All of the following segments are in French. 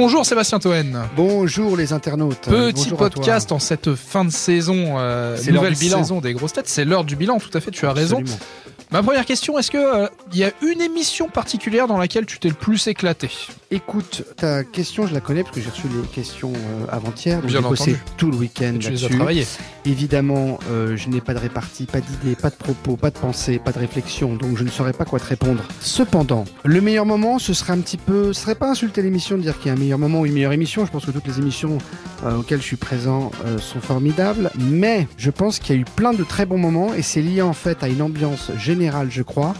Bonjour Sébastien Toen. Bonjour les internautes. Petit Bonjour podcast en cette fin de saison, euh, nouvelle bilan. saison des grosses têtes. C'est l'heure du bilan, tout à fait, tu as raison. Ma première question, est-ce que il y a une émission particulière dans laquelle tu t'es le plus éclaté? Écoute, ta question, je la connais parce que j'ai reçu les questions euh, avant-hier. Bien j'ai bossé entendu. tout le week-end là-dessus. Évidemment, euh, je n'ai pas de répartie, pas d'idée, pas de propos, pas de pensée, pas de réflexion, donc je ne saurais pas quoi te répondre. Cependant, le meilleur moment, ce serait un petit peu, ce serait pas insulter l'émission de dire qu'il y a un meilleur moment ou une meilleure émission. Je pense que toutes les émissions euh, auxquelles je suis présent sont formidables, mais je pense qu'il y a eu plein de très bons moments et c'est lié en fait à une ambiance générale, je crois.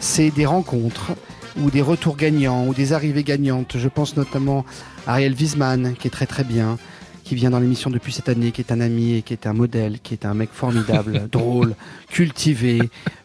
C'est des rencontres ou des retours gagnants ou des arrivées gagnantes. Je pense notamment à Ariel Wiesman qui est très très bien qui vient dans l'émission depuis cette année, qui est un ami et qui est un modèle, qui est un mec formidable, drôle, cultivé,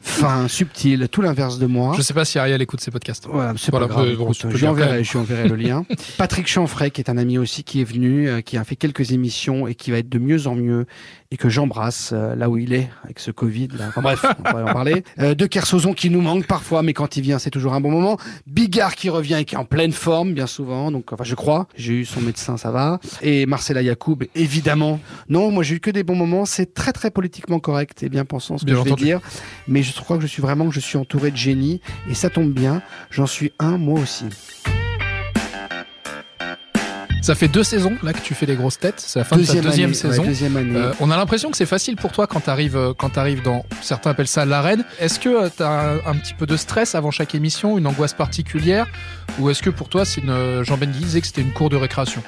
fin, subtil, tout l'inverse de moi. Je sais pas si Ariel écoute ces podcasts. Voilà, c'est Voilà, pas grave. bon, je lui enverrai, je lui enverrai le lien. Patrick Chanfray, qui est un ami aussi, qui est venu, euh, qui a fait quelques émissions et qui va être de mieux en mieux et que j'embrasse euh, là où il est avec ce Covid. Là. Enfin bref, on va en parler. Euh, de Kersozon qui nous manque parfois, mais quand il vient, c'est toujours un bon moment. Bigard qui revient et qui est en pleine forme, bien souvent. Donc, enfin, je crois. J'ai eu son médecin, ça va. Et Marcella Yacoub, évidemment. Non, moi j'ai eu que des bons moments. C'est très très politiquement correct et bien pensant ce que Bien je vais dire. Mais je crois que je suis vraiment que je suis entouré de génies et ça tombe bien. J'en suis un moi aussi. Ça fait deux saisons là que tu fais les grosses têtes. C'est la fin de ta deuxième année, saison. ouais, deuxième année. Euh, on a l'impression que c'est facile pour toi quand t'arrives euh, quand t'arrives dans certains appellent ça l'arène. Est-ce que tu as un, un petit peu de stress avant chaque émission, une angoisse particulière, ou est-ce que pour toi c'est une euh, Jean Benguy disait que c'était une cour de récréation?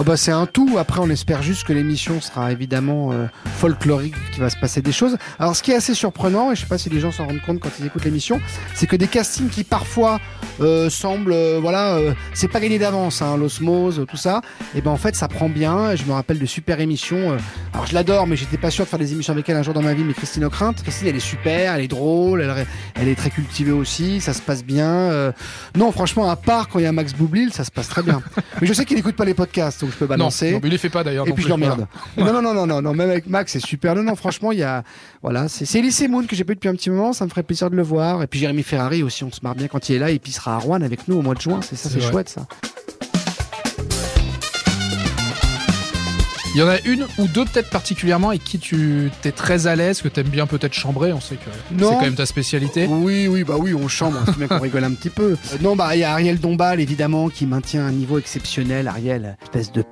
Oh bah c'est un tout. Après, on espère juste que l'émission sera évidemment euh, folklorique, qu'il va se passer des choses. Alors, ce qui est assez surprenant, et je sais pas si les gens s'en rendent compte quand ils écoutent l'émission, c'est que des castings qui parfois euh, semblent, euh, voilà, euh, c'est pas gagné d'avance, hein, l'osmose, tout ça. Et ben en fait, ça prend bien. Je me rappelle de super émissions. euh, alors, je l'adore, mais j'étais pas sûr de faire des émissions avec elle un jour dans ma vie. Mais Christine Ockrent, Christine, elle est super, elle est drôle, elle, elle est très cultivée aussi, ça se passe bien. euh, non, franchement, à part quand il y a Max Boublil, ça se passe très bien. mais je sais qu'il n'écoute pas les podcasts, donc je peux balancer. Non, non, mais il les fait pas d'ailleurs. Et puis je l'emmerde. Non, non, non, non, non, non, même avec Max, c'est super. Non, non, franchement, il y a, voilà, c'est Elise Moon que j'ai pas eu depuis un petit moment, ça me ferait plaisir de le voir. Et puis Jérémy Ferrari aussi, on se marre bien quand il est là, et puis il sera à Rouen avec nous au mois de juin, c'est ça, C'est chouette ça. Il y en a une ou deux peut-être particulièrement avec qui tu t'es très à l'aise, que t'aimes bien peut-être chambrer. On sait que c'est quand même ta spécialité. Oui, oui, bah oui, on chambre, c'est bien qu'on rigole un petit peu. Euh, non, bah il y a Ariel Dombal évidemment qui maintient un niveau exceptionnel. Ariel, espèce de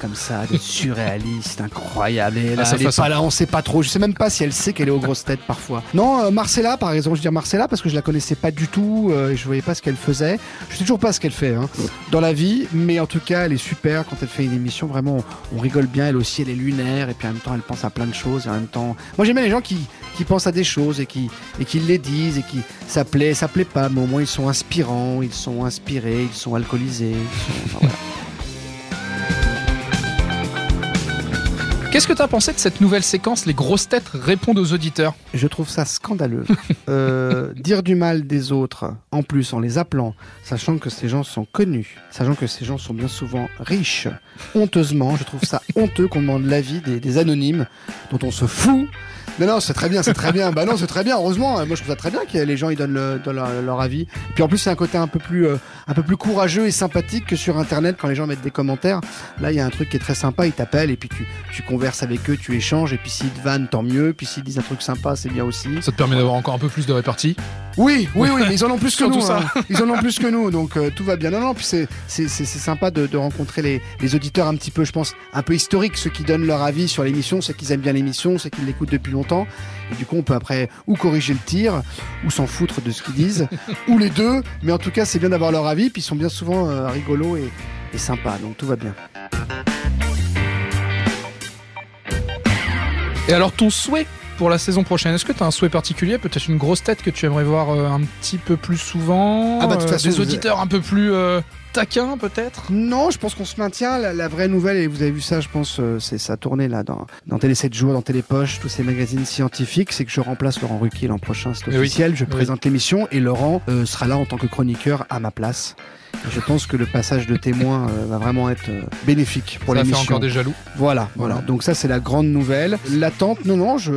comme ça, de surréaliste, incroyable. Et là, À sa elle est pas là, on sait pas trop. Je sais même pas si elle sait qu'elle est aux grosses têtes parfois. Non, euh, Marcella, par exemple, je veux dire Marcella parce que je la connaissais pas du tout, euh, et je voyais pas ce qu'elle faisait. Je sais toujours pas ce qu'elle fait hein, dans la vie, mais en tout cas, elle est super quand elle fait une émission. Vraiment, on, on rigole bien. Elle aussi, elle est lunaire et puis en même temps, elle pense à plein de choses. Et en même temps, moi j'aime bien les gens qui qui pensent à des choses et qui et qui les disent et qui ça plaît, ça plaît pas, mais au moins ils sont inspirants, ils sont inspirés, ils sont alcoolisés. ils sont- enfin, voilà. Qu'est-ce que t'as pensé de cette nouvelle séquence Les grosses têtes répondent aux auditeurs. Je trouve ça scandaleux. Euh, dire du mal des autres, en plus en les appelant, sachant que ces gens sont connus, sachant que ces gens sont bien souvent riches, honteusement, je trouve ça honteux qu'on demande l'avis des, des anonymes dont on se fout. Non, non, c'est très bien, c'est très bien. Bah non, c'est très bien. Heureusement, moi je trouve ça très bien que les gens ils donnent, le- donnent leur, leur avis. Puis en plus, c'est un côté un peu plus, euh, un peu plus courageux et sympathique que sur Internet quand les gens mettent des commentaires. Là, il y a un truc qui est très sympa. Ils t'appellent et puis tu, tu converses avec eux, tu échanges. Et puis s'ils te vannent, tant mieux. Puis s'ils disent un truc sympa, c'est bien aussi. Ça te permet d'avoir encore un peu plus de répartie. Oui, oui, oui, mais ils en ont plus que nous. ça. hein. Ils en ont plus que nous, donc euh, tout va bien. Non, non, puis c'est sympa de, de rencontrer les, les auditeurs un petit peu, je pense, un peu historiques, ceux qui donnent leur avis sur l'émission, ceux qui aiment bien l'émission, ceux qui l'écoutent depuis longtemps. Et du coup, on peut après ou corriger le tir, ou s'en foutre de ce qu'ils disent, ou les deux. Mais en tout cas, c'est bien d'avoir leur avis, puis ils sont bien souvent euh, rigolos et, et sympas, donc tout va bien. Et alors ton souhait pour la saison prochaine, est-ce que tu as un souhait particulier Peut-être une grosse tête que tu aimerais voir euh, un petit peu plus souvent Ah bah, de toute euh, façon, Des vous- auditeurs un peu plus euh, taquins peut-être? Non, je pense qu'on se maintient. La, la vraie nouvelle, et vous avez vu ça, je pense, euh, c'est ça tournée là dans, dans Télé 7 jours, dans Télépoche, tous ces magazines scientifiques, c'est que je remplace Laurent Ruquier l'an prochain, c'est Eh oui. officiel. Je oui. présente l'émission et Laurent euh, sera là en tant que chroniqueur à ma place. Et je pense que le passage de témoin euh, va vraiment être euh, bénéfique pour Ça va faire l'émission. encore des jaloux. Voilà, voilà. Donc ça, c'est la grande nouvelle. L'attente, non, non, je,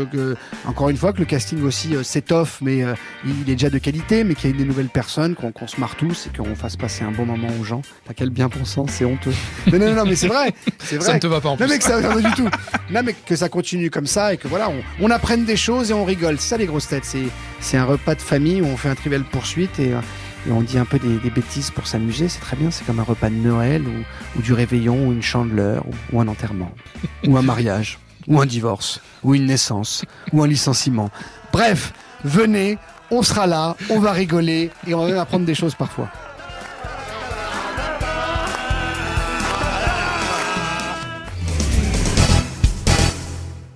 encore une fois, que le casting aussi euh, s'étoffe, mais euh, il est déjà de qualité, mais qu'il y ait des nouvelles personnes, qu'on qu'on se marre tous et qu'on fasse passer un bon moment aux gens. T'as quel bien-pensant, c'est honteux. non, non, non, mais c'est vrai, c'est Ça vrai. ne te va pas en plus. Non mais que ça non, du tout. Non mais que ça continue comme ça et que voilà, on, on apprenne des choses et on rigole. C'est ça les grosses têtes. C'est c'est un repas de famille où on fait un trivial poursuite et, euh, et on dit un peu des, des bêtises pour s'amuser. C'est très bien. C'est comme un repas de Noël ou, ou du réveillon ou une chandeleur ou, ou un enterrement ou un mariage ou un divorce ou une naissance ou un licenciement. Bref, venez, on sera là, on va rigoler et on va même apprendre des choses parfois.